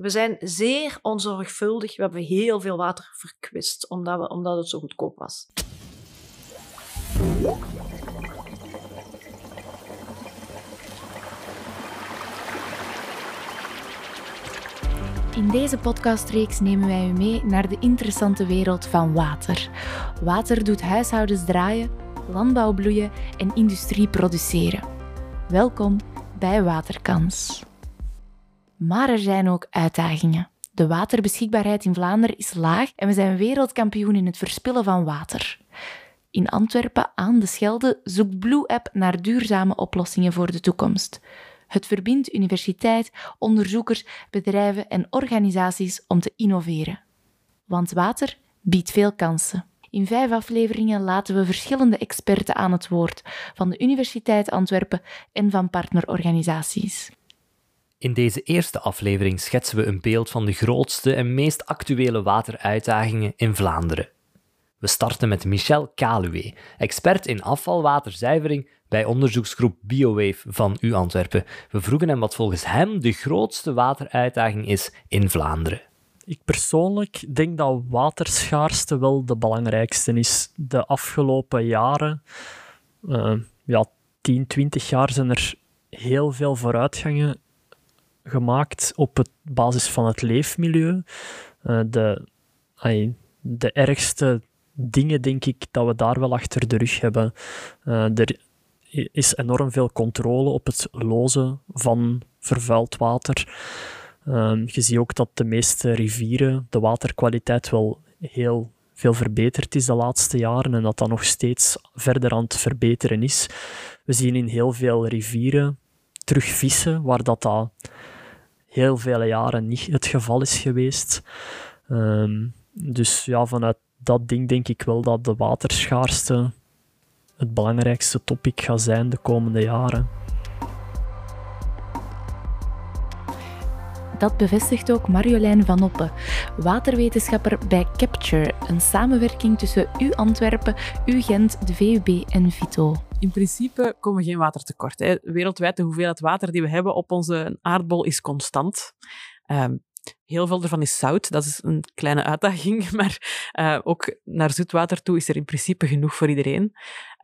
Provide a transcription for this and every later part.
We zijn zeer onzorgvuldig. We hebben heel veel water verkwist, omdat, we, omdat het zo goedkoop was. In deze podcastreeks nemen wij u mee naar de interessante wereld van water. Water doet huishoudens draaien, landbouw bloeien en industrie produceren. Welkom bij Waterkans. Maar er zijn ook uitdagingen. De waterbeschikbaarheid in Vlaanderen is laag en we zijn wereldkampioen in het verspillen van water. In Antwerpen aan de Schelde zoekt Blue App naar duurzame oplossingen voor de toekomst. Het verbindt universiteit, onderzoekers, bedrijven en organisaties om te innoveren. Want water biedt veel kansen. In vijf afleveringen laten we verschillende experten aan het woord, van de Universiteit Antwerpen en van partnerorganisaties. In deze eerste aflevering schetsen we een beeld van de grootste en meest actuele wateruitdagingen in Vlaanderen. We starten met Michel Kaluwe, expert in afvalwaterzuivering bij onderzoeksgroep BioWave van U Antwerpen. We vroegen hem wat volgens hem de grootste wateruitdaging is in Vlaanderen. Ik persoonlijk denk dat waterschaarste wel de belangrijkste is. De afgelopen jaren, uh, ja, 10, 20 jaar, zijn er heel veel vooruitgangen gemaakt op het basis van het leefmilieu. Uh, de, de ergste dingen, denk ik, dat we daar wel achter de rug hebben. Uh, er is enorm veel controle op het lozen van vervuild water. Um, je ziet ook dat de meeste rivieren de waterkwaliteit wel heel veel verbeterd is de laatste jaren en dat dat nog steeds verder aan het verbeteren is. We zien in heel veel rivieren terug vissen, waar dat, dat heel vele jaren niet het geval is geweest. Um, dus ja, vanuit dat ding denk ik wel dat de waterschaarste het belangrijkste topic gaat zijn de komende jaren. Dat bevestigt ook Marjolein van Oppen, waterwetenschapper bij Capture, een samenwerking tussen U Antwerpen, U Gent, de VUB en Vito. In principe komen we geen watertekort. Hè. Wereldwijd de hoeveelheid water die we hebben op onze aardbol is constant. Um, Heel veel ervan is zout, dat is een kleine uitdaging, maar uh, ook naar zoetwater toe is er in principe genoeg voor iedereen.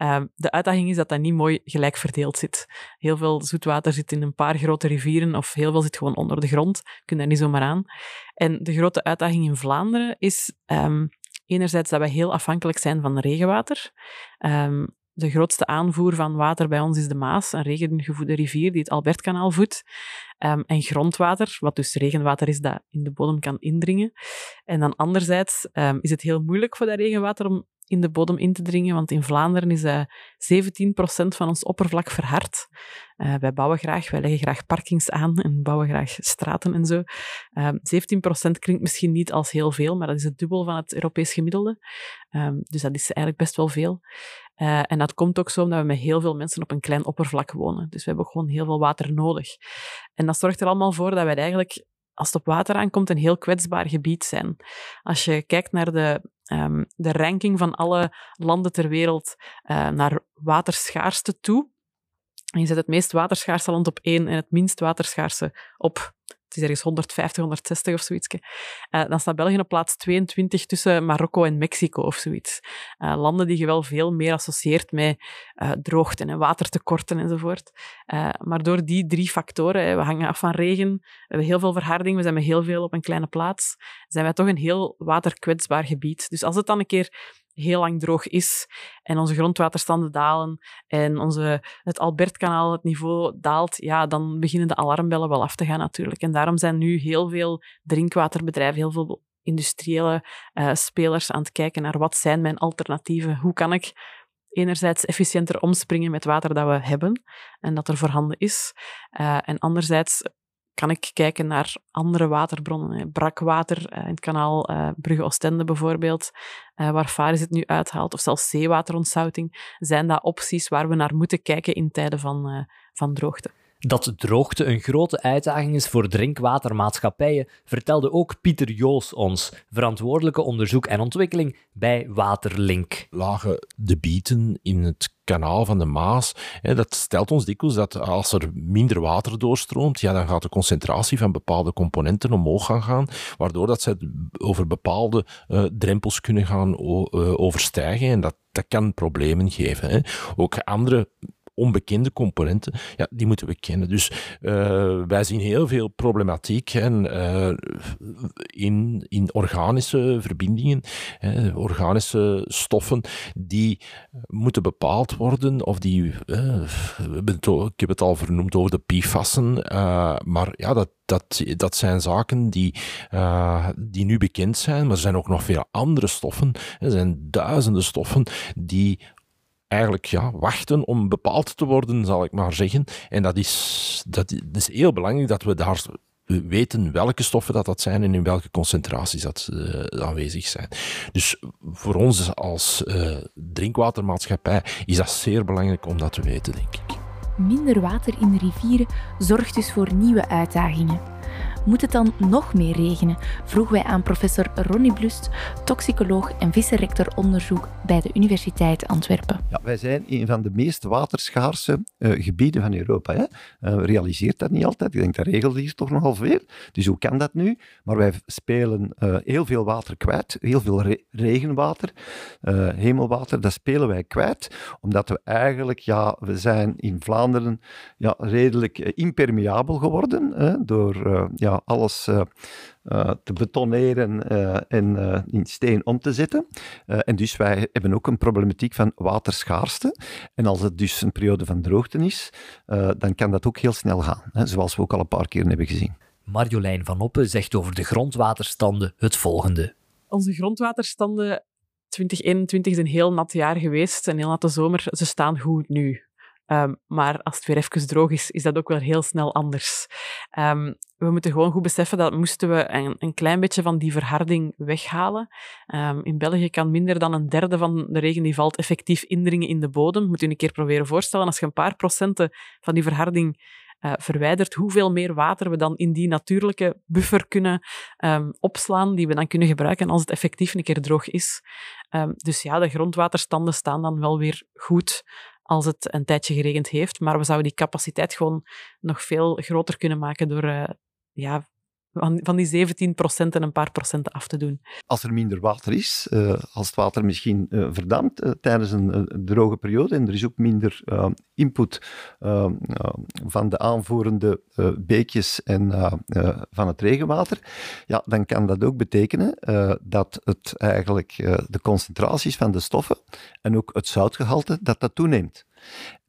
Uh, de uitdaging is dat dat niet mooi gelijk verdeeld zit. Heel veel zoetwater zit in een paar grote rivieren of heel veel zit gewoon onder de grond. Je kunt daar niet zomaar aan. En de grote uitdaging in Vlaanderen is um, enerzijds dat wij heel afhankelijk zijn van regenwater. Um, de grootste aanvoer van water bij ons is de Maas, een regengevoede rivier die het Albertkanaal voedt. Um, en grondwater, wat dus regenwater is dat in de bodem kan indringen. En dan anderzijds um, is het heel moeilijk voor dat regenwater om in de bodem in te dringen, want in Vlaanderen is uh, eh, 17% van ons oppervlak verhard. Uh, wij bouwen graag, wij leggen graag parkings aan en bouwen graag straten en zo. Um, ehm, 17% klinkt misschien niet als heel veel, maar dat is het dubbel van het Europees gemiddelde. Dus dat is eigenlijk best wel veel. Uh, en dat komt ook zo omdat we met heel veel mensen op een klein oppervlak wonen. Dus we hebben gewoon heel veel water nodig. En dat zorgt er allemaal voor dat wij eigenlijk als het op water aankomt, een heel kwetsbaar gebied zijn. Als je kijkt naar de, um, de ranking van alle landen ter wereld uh, naar waterschaarste toe, je zet het meest waterschaarse land op één en het minst waterschaarse op het is ergens 150, 160 of zoiets. Uh, dan staat België op plaats 22 tussen Marokko en Mexico of zoiets. Uh, landen die je wel veel meer associeert met uh, droogte en watertekorten enzovoort. maar door die drie factoren, we hangen af van regen, we hebben heel veel verharding, we zijn met heel veel op een kleine plaats, zijn wij toch een heel waterkwetsbaar gebied. Dus als het dan een keer heel lang droog is en onze grondwaterstanden dalen en onze, het Albertkanaal, het niveau daalt, ja, dan beginnen de alarmbellen wel af te gaan natuurlijk. En daarom zijn nu heel veel drinkwaterbedrijven, heel veel industriële uh, spelers aan het kijken naar wat zijn mijn alternatieven, hoe kan ik enerzijds efficiënter omspringen met water dat we hebben en dat er voorhanden is. Uh, en anderzijds kan ik kijken naar andere waterbronnen. Brakwater uh, in het kanaal uh, Brugge-Oostende bijvoorbeeld, uh, waar Faris het nu uithaalt, of zelfs zeewaterontzouting. Zijn dat opties waar we naar moeten kijken in tijden van, van droogte? Dat droogte een grote uitdaging is voor drinkwatermaatschappijen, vertelde ook Pieter Joos ons, verantwoordelijke onderzoek en ontwikkeling bij Waterlink. Lage debieten in het kanaal van de Maas, hè, dat stelt ons dikwijls dat als er minder water doorstroomt, ja, dan gaat de concentratie van bepaalde componenten omhoog gaan waardoor dat ze over bepaalde uh, drempels kunnen gaan uh, overstijgen en dat, dat kan problemen geven. Hè. Ook andere onbekende componenten, ja, die moeten we kennen. Dus uh, wij zien heel veel problematiek en, uh, in, in organische verbindingen, uh, organische stoffen, die moeten bepaald worden, of die, ik heb het al vernoemd over de PFAS'en, maar ja, dat, dat, dat zijn zaken die, die nu bekend zijn, maar er zijn ook nog veel andere stoffen. Er zijn duizenden stoffen die eigenlijk ja, wachten om bepaald te worden, zal ik maar zeggen. En dat is, dat is heel belangrijk dat we daar weten welke stoffen dat, dat zijn en in welke concentraties dat uh, aanwezig zijn. Dus voor ons als uh, drinkwatermaatschappij is dat zeer belangrijk om dat te weten, denk ik. Minder water in rivieren zorgt dus voor nieuwe uitdagingen. Moet het dan nog meer regenen? Vroegen wij aan professor Ronnie Blust, toxicoloog en vice-rector onderzoek bij de Universiteit Antwerpen. Ja, wij zijn een van de meest waterschaarse uh, gebieden van Europa. Hè? Uh, realiseert dat niet altijd. Ik denk dat regelt hier toch nogal veel. Dus hoe kan dat nu? Maar wij spelen uh, heel veel water kwijt, heel veel re regenwater, hemelwater, dat spelen wij kwijt, omdat we eigenlijk, ja, we zijn in Vlaanderen ja, redelijk impermeabel geworden door ja, alles uh, uh, te betoneren uh, en in steen om te zetten. en dus wij hebben ook een problematiek van waterschaarste. En als het dus een periode van droogte is, dan kan dat ook heel snel gaan, hè, zoals we ook al een paar keer hebben gezien. Marjolein van Oppen zegt over de grondwaterstanden het volgende. Onze grondwaterstanden 2021 is een heel nat jaar geweest, een heel natte zomer. Ze staan goed nu. Um, maar als het weer even droog is, is dat ook wel heel snel anders. Um, we moeten gewoon goed beseffen dat moesten we een, een klein beetje van die verharding weghalen. Um, in België kan minder dan een derde van de regen die valt effectief indringen in de bodem. Moet je een keer proberen voorstellen, als je een paar procenten van die verharding uh, verwijdert, hoeveel meer water we dan in die natuurlijke buffer kunnen opslaan, die we dan kunnen gebruiken als het effectief een keer droog is. Dus ja, de grondwaterstanden staan dan wel weer goed als het een tijdje geregend heeft. Maar we zouden die capaciteit gewoon nog veel groter kunnen maken door uh, ja, van, van die 17% en een paar procenten af te doen. Als er minder water is, uh, als het water misschien uh, verdampt uh, tijdens een, droge periode en er is ook minder input van de aanvoerende beekjes en van het regenwater, ja, dan kan dat ook betekenen dat het eigenlijk de concentraties van de stoffen en ook het zoutgehalte, dat dat toeneemt.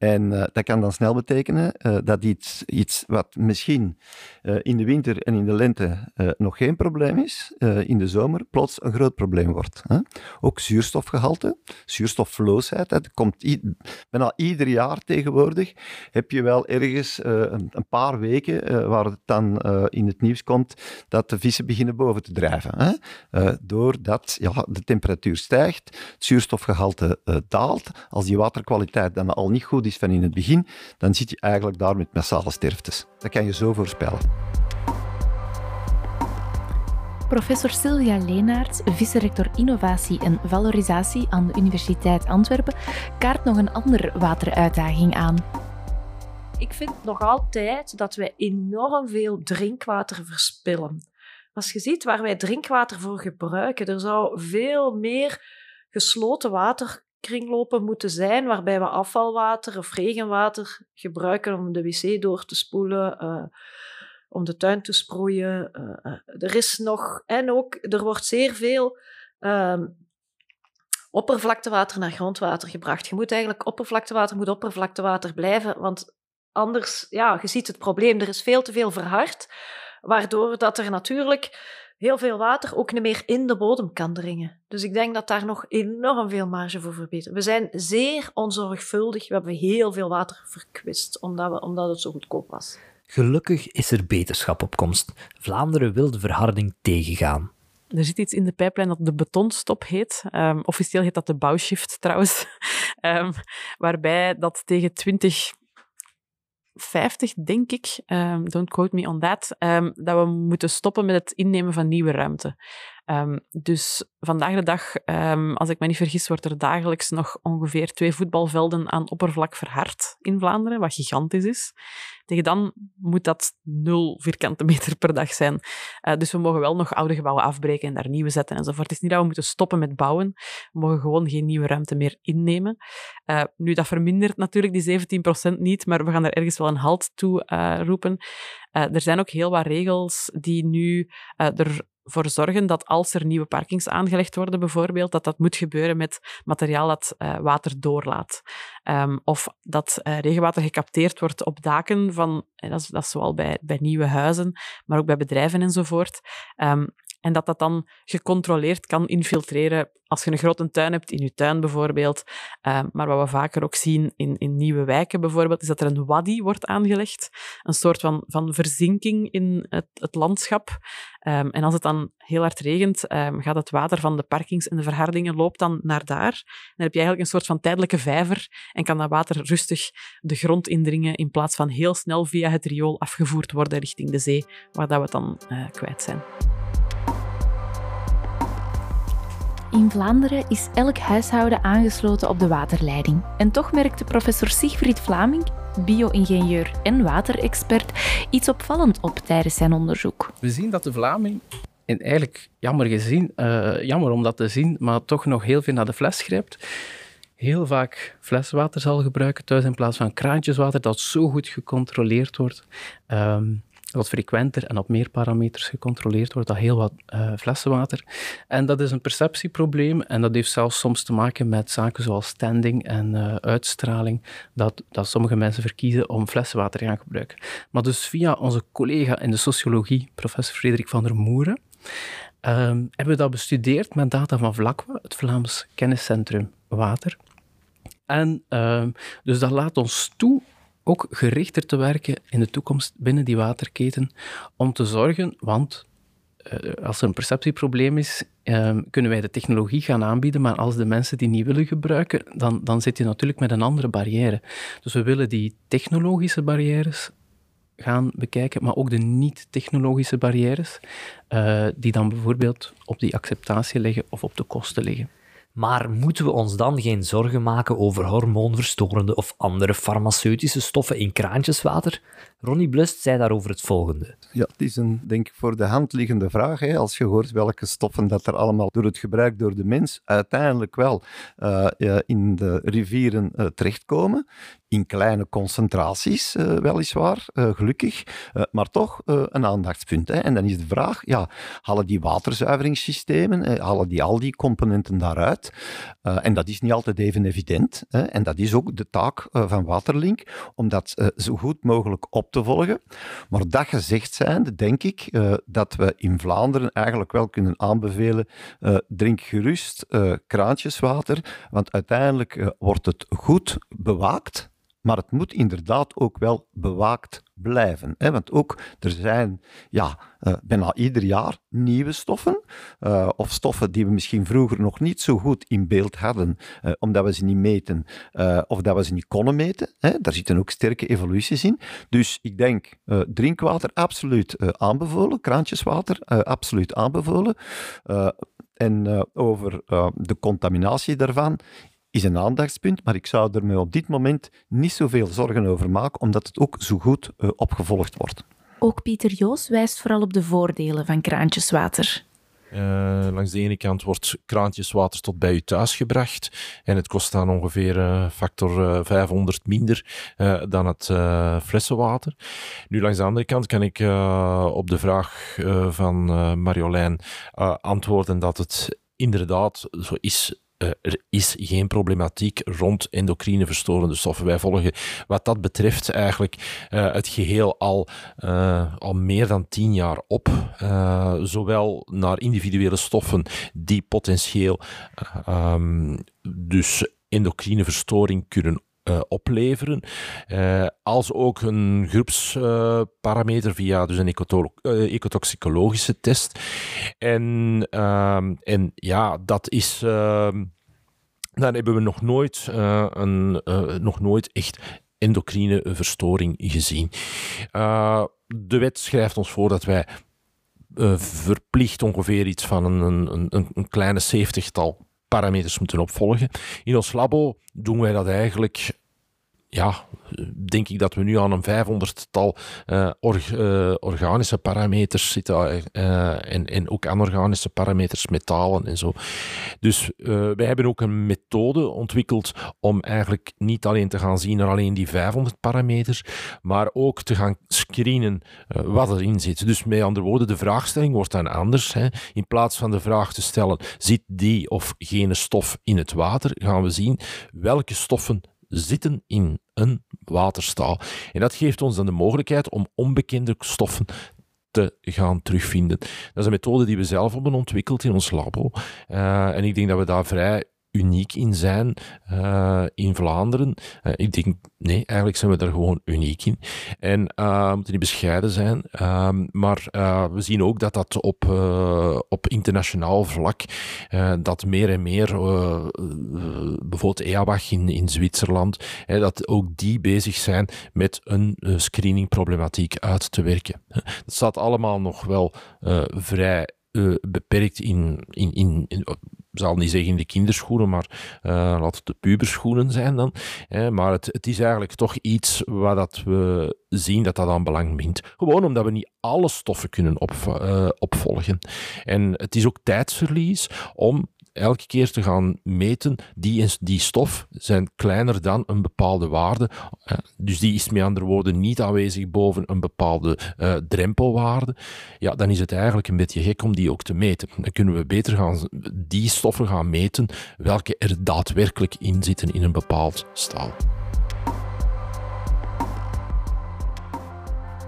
En uh, dat kan dan snel betekenen uh, dat iets, iets wat misschien uh, in de winter en in de lente nog geen probleem is, in de zomer plots een groot probleem wordt. Hè? Ook zuurstofgehalte, zuurstoffloosheid, dat komt bijna ieder jaar tegenwoordig. Heb je wel ergens een, een, paar weken waar het dan in het nieuws komt dat de vissen beginnen boven te drijven. Hè? doordat ja, de temperatuur stijgt, het zuurstofgehalte daalt, als die waterkwaliteit dan al niet goed is van in het begin, dan zit je eigenlijk daar met massale sterftes. Dat kan je zo voorspellen. Professor Sylvia Leenaerts, vice-rector Innovatie en Valorisatie aan de Universiteit Antwerpen, kaart nog een andere wateruitdaging aan. Ik vind nog altijd dat wij enorm veel drinkwater verspillen. Als je ziet waar wij drinkwater voor gebruiken, er zou veel meer gesloten water kringlopen moeten zijn, waarbij we afvalwater of regenwater gebruiken om de wc door te spoelen, uh, om de tuin te sproeien. Uh, er is nog, en ook, er wordt zeer veel uh, oppervlaktewater naar grondwater gebracht. Je moet eigenlijk oppervlaktewater, moet oppervlaktewater blijven, want anders, ja, je ziet het probleem, er is veel te veel verhard, waardoor dat er natuurlijk heel veel water ook niet meer in de bodem kan dringen. Dus ik denk dat daar nog enorm veel marge voor verbeteren. We zijn zeer onzorgvuldig. We hebben heel veel water verkwist, omdat, we, omdat het zo goedkoop was. Gelukkig is er beterschap op komst. Vlaanderen wil de verharding tegengaan. Er zit iets in de pijplijn dat de betonstop heet. Um, officieel heet dat de bouwshift trouwens. Um, waarbij dat tegen 20 50, denk ik, um, don't quote me on that, um, dat we moeten stoppen met het innemen van nieuwe ruimte. Um, dus vandaag de dag, um, als ik me niet vergis, wordt er dagelijks nog ongeveer twee voetbalvelden aan oppervlak verhard in Vlaanderen, wat gigantisch is. Tegen dan moet dat nul vierkante meter per dag zijn. Uh, dus we mogen wel nog oude gebouwen afbreken en daar nieuwe zetten enzovoort. Het is niet dat we moeten stoppen met bouwen. We mogen gewoon geen nieuwe ruimte meer innemen. Uh, nu, dat vermindert natuurlijk die 17% niet, maar we gaan er ergens wel een halt toe uh, roepen. er zijn ook heel wat regels die nu er voor zorgen dat als er nieuwe parkings aangelegd worden, bijvoorbeeld, dat dat moet gebeuren met materiaal dat uh, water doorlaat. Um, of dat uh, regenwater gecapteerd wordt op daken van, dat is, dat is zoal bij, bij nieuwe huizen, maar ook bij bedrijven enzovoort. Um, en dat dat dan gecontroleerd kan infiltreren als je een grote tuin hebt, in je tuin bijvoorbeeld. Uh, maar wat we vaker ook zien in, in nieuwe wijken bijvoorbeeld, is dat er een wadi wordt aangelegd. Een soort van, van verzinking in het, het landschap. Um, en als het dan heel hard regent, um, gaat het water van de parkings en de verhardingen loopt dan naar daar. Dan heb je eigenlijk een soort van tijdelijke vijver en kan dat water rustig de grond indringen in plaats van heel snel via het riool afgevoerd worden richting de zee, waar dat we het dan uh, kwijt zijn. In Vlaanderen is elk huishouden aangesloten op de waterleiding. En toch merkte professor Siegfried Vlaming, bio-ingenieur en waterexpert, iets opvallend op tijdens zijn onderzoek. We zien dat de Vlaming, en eigenlijk jammer, gezien, uh, jammer om dat te zien, maar toch nog heel veel naar de fles grijpt, heel vaak fleswater zal gebruiken thuis in plaats van kraantjeswater dat zo goed gecontroleerd wordt. Um, wat frequenter en op meer parameters gecontroleerd wordt dan heel wat uh, flessenwater. En dat is een perceptieprobleem en dat heeft zelfs soms te maken met zaken zoals standing en uh, uitstraling, dat, dat sommige mensen verkiezen om flessenwater te gaan gebruiken. Maar dus via onze collega in de sociologie, professor Frederik van der Moeren, um, hebben we dat bestudeerd met data van Vlakwa, het Vlaams Kenniscentrum Water. En um, dus dat laat ons toe ook gerichter te werken in de toekomst binnen die waterketen om te zorgen, want uh, als er een perceptieprobleem is, uh, kunnen wij de technologie gaan aanbieden, maar als de mensen die niet willen gebruiken, dan, dan zit je natuurlijk met een andere barrière. Dus we willen die technologische barrières gaan bekijken, maar ook de niet-technologische barrières, uh, die dan bijvoorbeeld op die acceptatie liggen of op de kosten liggen. Maar moeten we ons dan geen zorgen maken over hormoonverstorende of andere farmaceutische stoffen in kraantjeswater? Ronnie Blust zei daarover het volgende. Ja, het is een, denk ik, voor de hand liggende vraag. Hè, als je hoort welke stoffen dat er allemaal door het gebruik door de mens uiteindelijk wel uh, in de rivieren uh, terechtkomen in kleine concentraties, weliswaar, gelukkig, maar toch een aandachtspunt. Hè. En dan is de vraag, ja, halen die waterzuiveringssystemen, halen die al die componenten daaruit? en dat is niet altijd even evident. Hè. En dat is ook de taak van Waterlink, om dat zo goed mogelijk op te volgen. Maar dat gezegd zijnde, denk ik dat we in Vlaanderen eigenlijk wel kunnen aanbevelen, drink gerust kraantjeswater, want uiteindelijk wordt het goed bewaakt. Maar het moet inderdaad ook wel bewaakt blijven. Hè? Want ook er zijn ja, uh, bijna ieder jaar nieuwe stoffen. Uh, of stoffen die we misschien vroeger nog niet zo goed in beeld hadden, uh, omdat we ze niet meten of dat we ze niet konden meten. Hè? Daar zitten ook sterke evoluties in. Dus ik denk drinkwater absoluut aanbevolen, kraantjeswater absoluut aanbevolen. en over de contaminatie daarvan is een aandachtspunt, maar ik zou er me op dit moment niet zoveel zorgen over maken, omdat het ook zo goed uh, opgevolgd wordt. Ook Pieter Joos wijst vooral op de voordelen van kraantjeswater. Uh, langs de ene kant wordt kraantjeswater tot bij u thuis gebracht en het kost dan ongeveer uh, factor uh, 500 minder dan het flessenwater. Nu, langs de andere kant kan ik op de vraag van Marjolein antwoorden dat het inderdaad zo is er is geen problematiek rond endocrine verstorende stoffen. Wij volgen wat dat betreft eigenlijk uh, het geheel al, uh, al meer dan tien jaar op. zowel naar individuele stoffen die potentieel um, dus endocrine verstoring kunnen uh, opleveren. Uh, als ook een groepsparameter via dus een ecotoxicologische test. En, ehm, en ja, dat is. Ehm, daar hebben we nog nooit, een, nog nooit echt endocrine verstoring gezien. De wet schrijft ons voor dat wij verplicht ongeveer iets van een, een, een, een kleine zeventigtal parameters moeten opvolgen. In ons labo doen wij dat eigenlijk ja, denk ik dat we nu aan een vijfhonderdtal uh, uh, organische parameters zitten uh, en, en ook anorganische parameters, metalen en zo. Dus wij hebben ook een methode ontwikkeld om eigenlijk niet alleen te gaan zien naar alleen die 500 parameters, maar ook te gaan screenen wat erin zit. Dus met andere woorden, de vraagstelling wordt dan anders. Hè. In plaats van de vraag te stellen, zit die of gene stof in het water, gaan we zien welke stoffen zitten in een waterstaal. En dat geeft ons dan de mogelijkheid om onbekende stoffen te gaan terugvinden. Dat is een methode die we zelf hebben ontwikkeld in ons labo. Uh, en ik denk dat we daar vrij uniek in zijn uh, in Vlaanderen. Uh, ik denk, nee, eigenlijk zijn we daar gewoon uniek in. En uh, we moeten niet bescheiden zijn, ehm, maar we zien ook dat dat op, op internationaal vlak, dat meer en meer, bijvoorbeeld EABAG in, in Zwitserland, dat ook die bezig zijn met een screeningproblematiek uit te werken. Dat staat allemaal nog wel vrij uh, beperkt in, in, in, in zal niet zeggen in de kinderschoenen, maar uh, laat het de puberschoenen zijn dan. Hè, maar het, het, is eigenlijk toch iets waar dat we zien dat dat aan belang wint. Gewoon omdat we niet alle stoffen kunnen op, uh, opvolgen. En het is ook tijdsverlies om elke keer te gaan meten, die, die stof zijn kleiner dan een bepaalde waarde. Dus die is met andere woorden niet aanwezig boven een bepaalde uh, drempelwaarde. Ja, dan is het eigenlijk een beetje gek om die ook te meten. Dan kunnen we beter gaan die stoffen gaan meten welke er daadwerkelijk in zitten in een bepaald staal.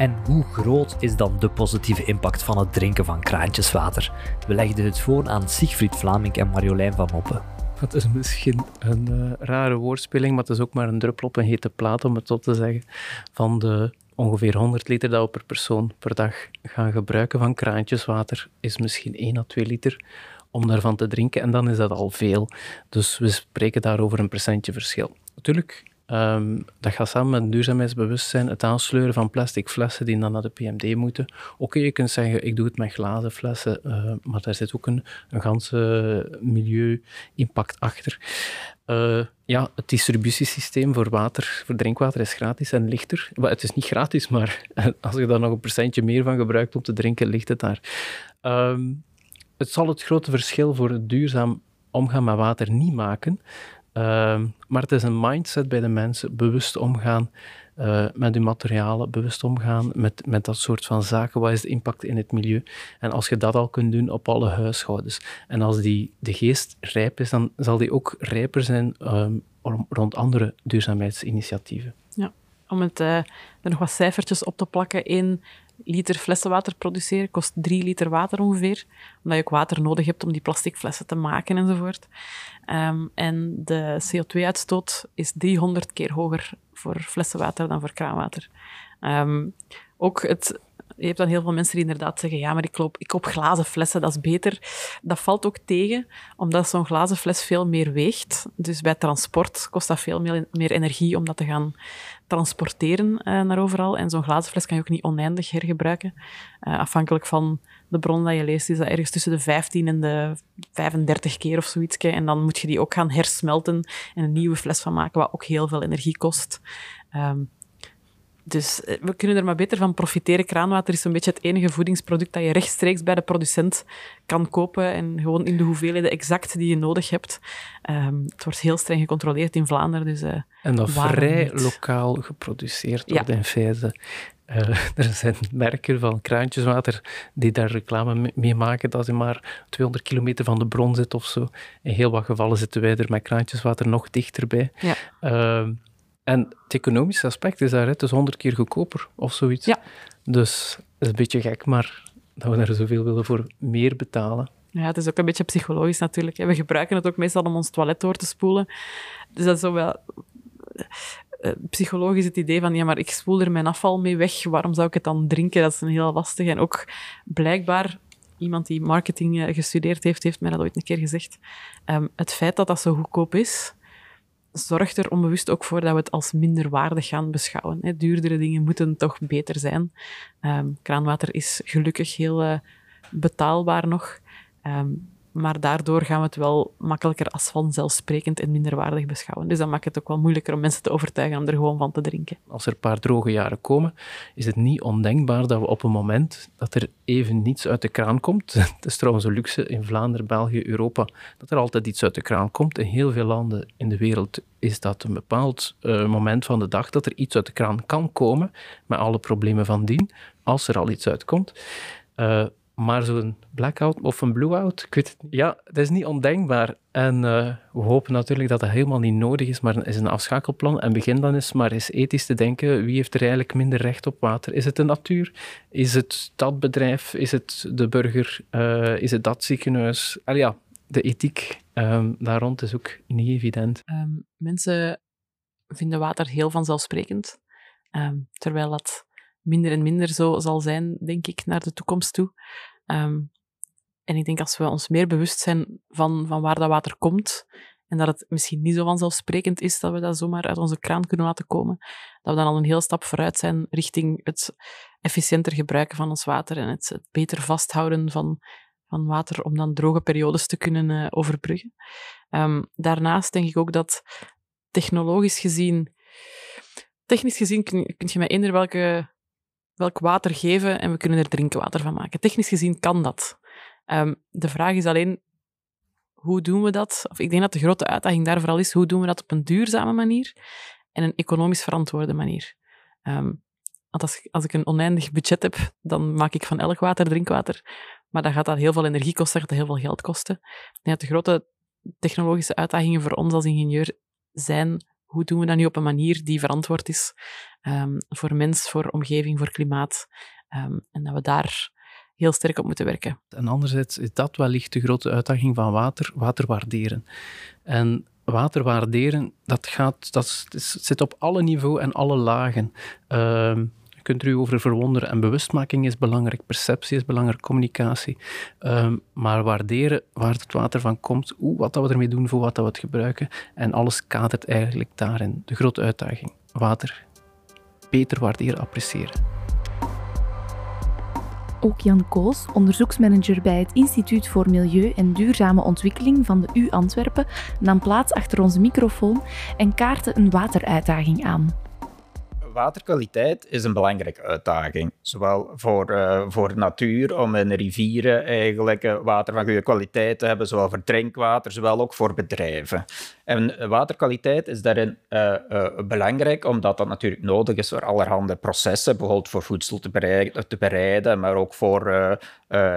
En hoe groot is dan de positieve impact van het drinken van kraantjeswater? We legden het voor aan Siegfried Vlaming en Marjolein van Moppen. Dat is misschien een uh, rare woordspeling, maar het is ook maar een druppel op een hete plaat, om het zo te zeggen. Van de ongeveer 100 liter dat we per persoon per dag gaan gebruiken van kraantjeswater, is misschien 1 à 2 liter om daarvan te drinken. En dan is dat al veel. Dus we spreken daar over een percentje verschil. Natuurlijk, Um, dat gaat samen met duurzaamheidsbewustzijn, het aansleuren van plastic flessen die dan naar de PMD moeten. Oké, je kunt zeggen, ik doe het met glazen flessen, uh, maar daar zit ook een, een ganse milieu-impact achter. Uh, ja, het distributiesysteem voor water, voor drinkwater is gratis en lichter. Maar het is niet gratis, maar als je daar nog een percentje meer van gebruikt om te drinken, ligt het daar. Um, het zal het grote verschil voor het duurzaam omgaan met water niet maken, Ehm, maar het is een mindset bij de mensen, bewust omgaan uh, met hun materialen, bewust omgaan met, met dat soort van zaken. Wat is de impact in het milieu? En als je dat al kunt doen op alle huishoudens, en als die, de geest rijp is, dan zal die ook rijper zijn um, rond andere duurzaamheidsinitiatieven. Ja, om het, uh, er nog wat cijfertjes op te plakken. in liter flessenwater produceren kost 3 liter water ongeveer, omdat je ook water nodig hebt om die plastic flessen te maken enzovoort. Um, en de CO2-uitstoot is 300 keer hoger voor flessenwater dan voor kraanwater. Um, ook het je hebt dan heel veel mensen die inderdaad zeggen, ja, maar ik koop, ik koop glazen flessen, dat is beter. Dat valt ook tegen, omdat zo'n glazen fles veel meer weegt. Dus bij transport kost dat veel meer, meer energie om dat te gaan transporteren uh, naar overal. En zo'n glazen fles kan je ook niet oneindig hergebruiken. Uh, afhankelijk van de bron dat je leest, is dat ergens tussen de 15 en de 35 keer of zoiets. En dan moet je die ook gaan hersmelten en een nieuwe fles van maken, wat ook heel veel energie kost. Um, dus eh, we kunnen er maar beter van profiteren. Kraanwater is zo'n beetje het enige voedingsproduct dat je rechtstreeks bij de producent kan kopen en gewoon in de hoeveelheden exact die je nodig hebt. Um, het wordt heel streng gecontroleerd in Vlaanderen. Dus, uh, en dat vrij lokaal geproduceerd wordt ja. in feite. Uh, er zijn merken van kraantjeswater die daar reclame mee maken dat ze maar 200 kilometer van de bron zit of zo. In heel wat gevallen zitten wij er met kraantjeswater nog dichterbij. Ja. Uh, en het economische aspect is daar, het is honderd keer goedkoper of zoiets. Ja. Dus het is een beetje gek, maar dat we daar zoveel willen voor meer betalen. Ja, het is ook een beetje psychologisch natuurlijk. We gebruiken het ook meestal om ons toilet door te spoelen. Dus dat is zo wel uh, psychologisch het idee van, ja, maar ik spoel er mijn afval mee weg, waarom zou ik het dan drinken? Dat is een heel lastig. En ook blijkbaar, iemand die marketing gestudeerd heeft, heeft mij dat ooit een keer gezegd. Um, het feit dat dat zo goedkoop is, zorgt er onbewust ook voor dat we het als minder waardig gaan beschouwen. Hè. Duurdere dingen moeten toch beter zijn. Ehm, kraanwater is gelukkig heel uh, betaalbaar nog. Ehm, maar daardoor gaan we het wel makkelijker als vanzelfsprekend en minderwaardig beschouwen. Dus dat maakt het ook wel moeilijker om mensen te overtuigen om er gewoon van te drinken. Als er een paar droge jaren komen, is het niet ondenkbaar dat we op een moment dat er even niets uit de kraan komt, het is trouwens een luxe in Vlaanderen, België, Europa, dat er altijd iets uit de kraan komt. In heel veel landen in de wereld is dat een bepaald uh, moment van de dag dat er iets uit de kraan kan komen, met alle problemen van dien, als er al iets uitkomt. Uh, maar zo'n blackout of een blueout. Ja, dat is niet ondenkbaar. En uh, we hopen natuurlijk dat dat helemaal niet nodig is, maar is een afschakelplan. En begin dan eens maar eens ethisch te denken, wie heeft er eigenlijk minder recht op water? Is het de natuur? Is het dat bedrijf? Is het de burger? Uh, is het dat ziekenhuis? Al ja, de ethiek um, daar rond is ook niet evident. Um, mensen vinden water heel vanzelfsprekend, um, terwijl dat minder en minder zo zal zijn, denk ik, naar de toekomst toe. Um, en ik denk als we ons meer bewust zijn van, van waar dat water komt, en dat het misschien niet zo vanzelfsprekend is dat we dat zomaar uit onze kraan kunnen laten komen, dat we dan al een heel stap vooruit zijn richting het efficiënter gebruiken van ons water en het, het beter vasthouden van, van water om dan droge periodes te kunnen uh, overbruggen. Um, daarnaast denk ik ook dat technologisch gezien, technisch gezien kun je met eender welke welk water geven en we kunnen er drinkwater van maken. Technisch gezien kan dat. Um, de vraag is alleen, hoe doen we dat? Of ik denk dat de grote uitdaging daar vooral is, hoe doen we dat op een duurzame manier en een economisch verantwoorde manier? Um, want als, als ik een oneindig budget heb, dan maak ik van elk water drinkwater. Maar dan gaat dat heel veel energie kosten, gaat dat heel veel geld kosten. De grote technologische uitdagingen voor ons als ingenieur zijn hoe doen we dat nu op een manier die verantwoord is um, voor mens, voor omgeving, voor klimaat. Um, en dat we daar heel sterk op moeten werken. En anderzijds is dat wellicht de grote uitdaging van water, water waarderen. En water waarderen, dat, gaat, dat zit op alle niveaus en alle lagen. Uh, kunt er u over verwonderen. En bewustmaking is belangrijk, perceptie is belangrijk, communicatie. Um, maar waarderen waar het water van komt, hoe, wat dat we ermee doen, voor wat dat we het gebruiken. En alles kadert eigenlijk daarin. De grote uitdaging. Water beter waarderen, appreciëren. Ook Jan Koos, onderzoeksmanager bij het Instituut voor Milieu en Duurzame Ontwikkeling van de U Antwerpen, nam plaats achter onze microfoon en kaartte een wateruitdaging aan waterkwaliteit is een belangrijke uitdaging. Zowel voor, uh, voor natuur, om in rivieren eigenlijk uh, water van goede kwaliteit te hebben, zowel voor drinkwater, zowel ook voor bedrijven. En waterkwaliteit is daarin belangrijk, omdat dat natuurlijk nodig is voor allerhande processen, bijvoorbeeld voor voedsel te bereiden maar ook voor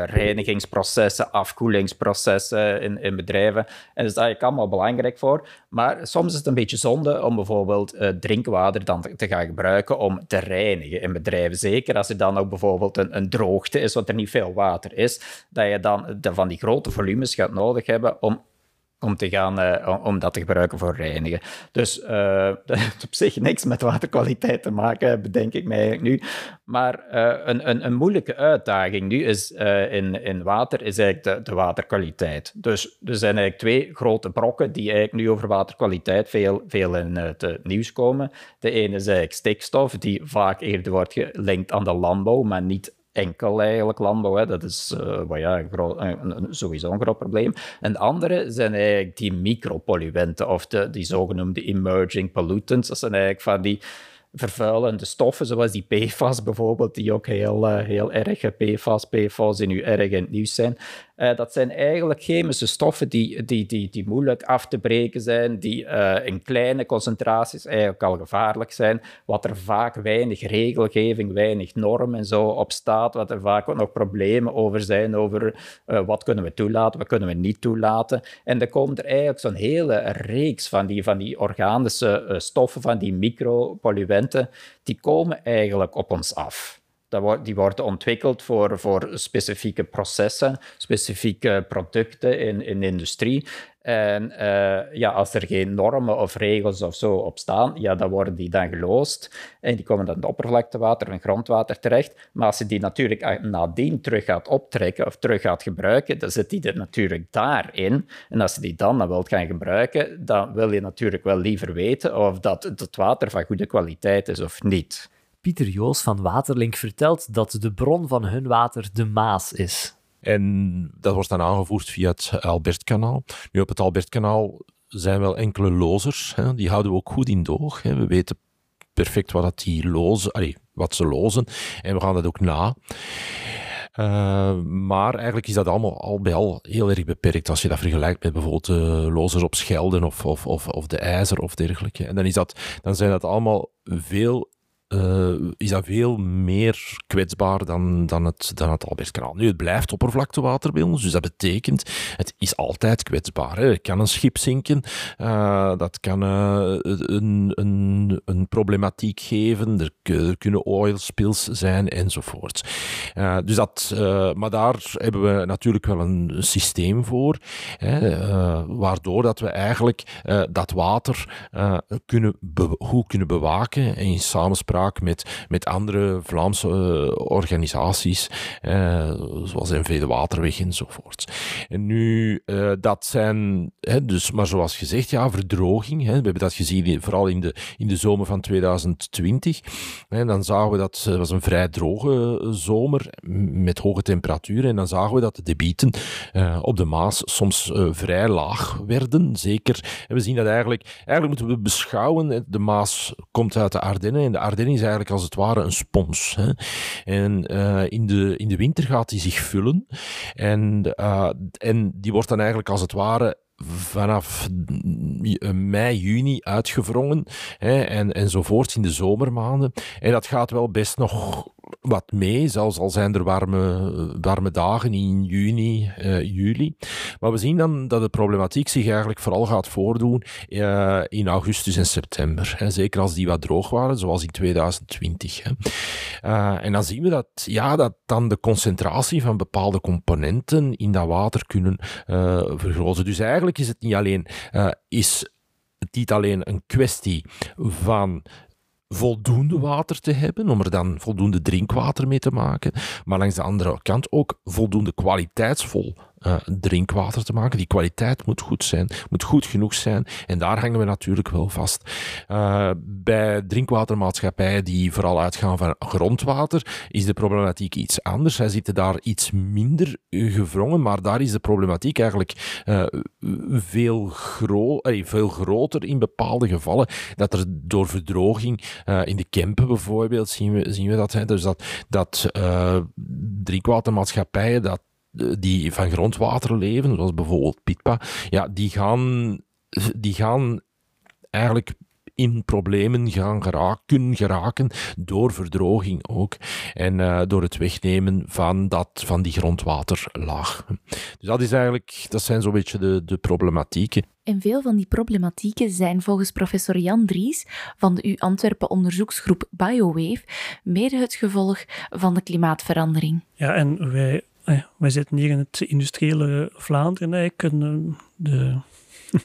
reinigingsprocessen, afkoelingsprocessen in, in bedrijven. En dat is eigenlijk allemaal belangrijk voor. Maar soms is het een beetje zonde om bijvoorbeeld drinkwater dan te, gaan gebruiken om te reinigen in bedrijven. Zeker als er dan ook bijvoorbeeld een, een droogte is, want er niet veel water is, dat je dan van die grote volumes gaat nodig hebben om om, te gaan, uh, om dat te gebruiken voor reinigen. Dus uh, dat heeft op zich niks met waterkwaliteit te maken, bedenk ik mij eigenlijk nu. Maar uh, een, een, een, moeilijke uitdaging nu is, in, in water is eigenlijk de, de, waterkwaliteit. Dus er zijn eigenlijk twee grote brokken die eigenlijk nu over waterkwaliteit veel, veel in het nieuws komen. De ene is eigenlijk stikstof, die vaak eerder wordt gelinkt aan de landbouw, maar niet enkel eigenlijk landbouw. Hè. Dat is ja, een groot, een, sowieso een groot probleem. En de andere zijn eigenlijk die micropolluenten, of de, die zogenoemde emerging pollutants. Dat zijn eigenlijk van die vervuilende stoffen, zoals die PFAS bijvoorbeeld, die ook heel, uh, heel erg, PFAS, PFAS, die nu erg in het nieuws zijn. Uh, dat zijn eigenlijk chemische stoffen die, die, die, die moeilijk af te breken zijn, die uh, in kleine concentraties eigenlijk al gevaarlijk zijn, wat er vaak weinig regelgeving, weinig norm en zo op staat, wat er vaak ook nog problemen over zijn, over uh, wat kunnen we toelaten, wat kunnen we niet toelaten. En dan komt er eigenlijk zo'n hele reeks van die, van die organische stoffen, van die micropolluenten, die komen eigenlijk op ons af die worden ontwikkeld voor, voor specifieke processen, specifieke producten in, in de industrie. En uh, ja, als er geen normen of regels of zo op staan, ja, dan worden die dan geloosd. En die komen dan in oppervlaktewater en grondwater terecht. Maar als je die natuurlijk nadien terug gaat optrekken of terug gaat gebruiken, dan zit die er natuurlijk daarin. En als je die dan, dan wilt gaan gebruiken, dan wil je natuurlijk wel liever weten of dat het water van goede kwaliteit is of niet. Pieter Joos van Waterlink vertelt dat de bron van hun water de Maas is. En dat wordt dan aangevoerd via het Albertkanaal. Nu, op het Albertkanaal zijn wel enkele lozers. Hè. Die houden we ook goed in doog. Hè. We weten perfect wat, dat die lozen, wat ze lozen. En we gaan dat ook na. Uh, maar eigenlijk is dat allemaal al bij al heel erg beperkt als je dat vergelijkt met bijvoorbeeld de lozers op Schelden of, of, of, of de IJzer of dergelijke. En dan, is dat, dan zijn dat allemaal veel uh, is dat veel meer kwetsbaar dan, dan, het, dan het Albertkanaal. Nu, het blijft oppervlaktewater bij ons, dus dat betekent, het is altijd kwetsbaar. Hè. Kan een schip zinken, uh, dat kan uh, een, een, een problematiek geven, er, er kunnen oil spills zijn enzovoort. dus dat, maar daar hebben we natuurlijk wel een systeem voor, hè, waardoor dat we eigenlijk dat water kunnen goed kunnen bewaken en in samenspraak met, met andere Vlaamse uh, organisaties, uh, zoals NV Waterweg enzovoort. En nu, uh, dat zijn, hè, dus, maar zoals gezegd, ja, verdroging. Hè, we hebben dat gezien vooral in de, in de zomer van 2020. En dan zagen we dat het was een vrij droge zomer met hoge temperaturen. En dan zagen we dat de debieten op de Maas soms vrij laag werden. Zeker, en we zien dat eigenlijk, eigenlijk moeten we beschouwen, de Maas komt uit de Ardennen en de Ardennen is eigenlijk als het ware een spons. Hè. En uh, in, de, in de winter gaat die zich vullen. En, uh, en die wordt dan eigenlijk als het ware vanaf mei, juni uitgevrongen hè, en, enzovoort in de zomermaanden. En dat gaat wel best nog wat mee, zelfs al zijn er warme, warme dagen in juni, uh, juli. Maar we zien dan dat de problematiek zich eigenlijk vooral gaat voordoen uh, in augustus en september. Zeker als die wat droog waren, zoals in 2020. Hè. Uh, en dan zien we dat, ja, dat dan de concentratie van bepaalde componenten in dat water kunnen vergroten. Dus eigenlijk is het niet alleen, is het niet alleen een kwestie van voldoende water te hebben, om er dan voldoende drinkwater mee te maken, maar langs de andere kant ook voldoende kwaliteitsvol uh, drinkwater te maken. Die kwaliteit moet goed zijn, moet goed genoeg zijn. En daar hangen we natuurlijk wel vast. Uh, bij drinkwatermaatschappijen die vooral uitgaan van grondwater, is de problematiek iets anders. Zij zitten daar iets minder gevrongen, maar daar is de problematiek eigenlijk uh, veel, gro veel groter in bepaalde gevallen. Dat er door verdroging in de Kempen bijvoorbeeld zien we, zien we dat. Hè, dus dat, dat drinkwatermaatschappijen, dat die van grondwater leven, zoals bijvoorbeeld Pitpa, ja, die gaan, die gaan eigenlijk in problemen gaan geraken, geraken door verdroging ook. En uh, door het wegnemen van, dat, van die grondwaterlaag. Dus dat, is eigenlijk, dat zijn zo'n beetje de, de problematieken. En veel van die problematieken zijn volgens professor Jan Dries van de U Antwerpen onderzoeksgroep BioWave mede het gevolg van de klimaatverandering. Ja, en wij Ah wij zitten hier in het industriële Vlaanderen eigenlijk. Eh, de,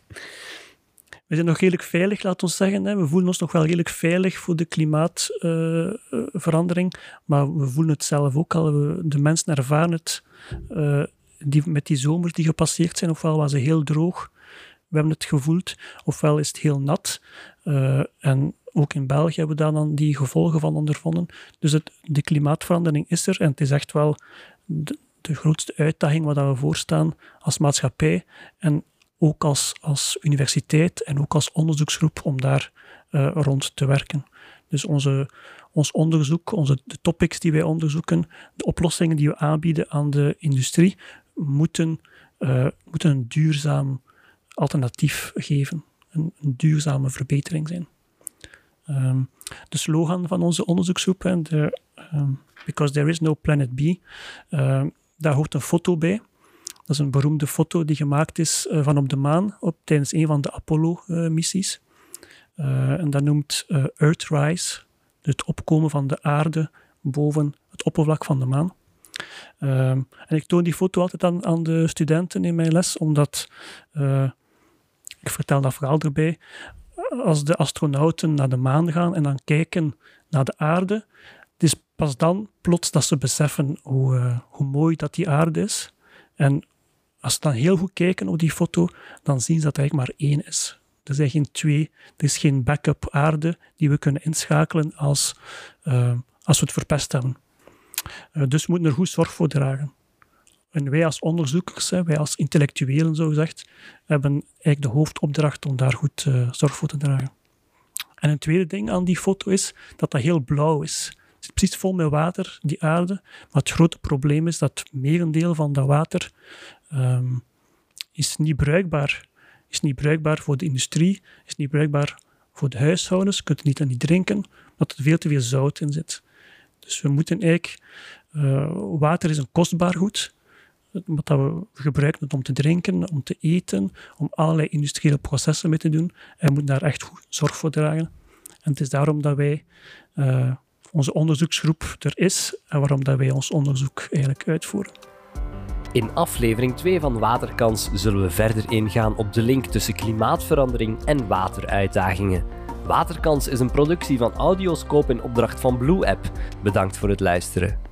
we zijn nog redelijk veilig, laten we zeggen. Hè. We voelen ons nog wel redelijk veilig voor de klimaatverandering. Uh, maar we voelen het zelf ook al. de mensen ervaren het uh, die, met die zomers die gepasseerd zijn. Ofwel was het heel droog, we hebben het gevoeld. Ofwel is het heel nat. Uh, en ook in België hebben we daar dan die gevolgen van ondervonden. Dus het, de klimaatverandering is er. En het is echt wel grootste uitdaging waar we voor staan als maatschappij en ook als, als universiteit en ook als onderzoeksgroep om daar uh, rond te werken. Dus onze, ons onderzoek, onze, de topics die wij onderzoeken, de oplossingen die we aanbieden aan de industrie, moeten, uh, moeten een duurzaam alternatief geven, een, een duurzame verbetering zijn. Um, de slogan van onze onderzoeksgroep, de, um, Because there is no planet B, um, daar hoort een foto bij. Dat is een beroemde foto die gemaakt is uh, van op de maan op, tijdens een van de Apollo-missies. Uh, en dat noemt Earthrise, het opkomen van de aarde boven het oppervlak van de maan. en ik toon die foto altijd aan, aan de studenten in mijn les, omdat Ik vertel dat verhaal erbij. Als de astronauten naar de maan gaan en dan kijken naar de aarde, pas dan plots dat ze beseffen hoe, uh, hoe mooi dat die aarde is. En als ze dan heel goed kijken op die foto, dan zien ze dat er eigenlijk maar één is. Er zijn geen twee, er is geen backup aarde die we kunnen inschakelen als, uh, als we het verpest hebben. Uh, dus we moeten er goed zorg voor dragen. En wij als onderzoekers, wij als intellectuelen zo gezegd, hebben eigenlijk de hoofdopdracht om daar goed zorg voor te dragen. En een tweede ding aan die foto is dat dat heel blauw is. Zit precies vol met water, die aarde. Maar het grote probleem is dat het merendeel van dat water um, is niet bruikbaar. Is niet bruikbaar voor de industrie, is niet bruikbaar voor de huishoudens. Je kunt niet aan niet drinken, omdat er veel te veel zout in zit. Dus we moeten eigenlijk... Uh, water is een kostbaar goed wat we gebruiken om te drinken, om te eten, om allerlei industriële processen mee te doen. En we moeten daar echt goed zorg voor dragen. En het is daarom dat wij, uh, onze onderzoeksgroep er is en waarom dat wij ons onderzoek eigenlijk uitvoeren. In aflevering 2 van Waterkans zullen we verder ingaan op de link tussen klimaatverandering en wateruitdagingen. Waterkans is een productie van Audioscope in opdracht van Blue App. Bedankt voor het luisteren.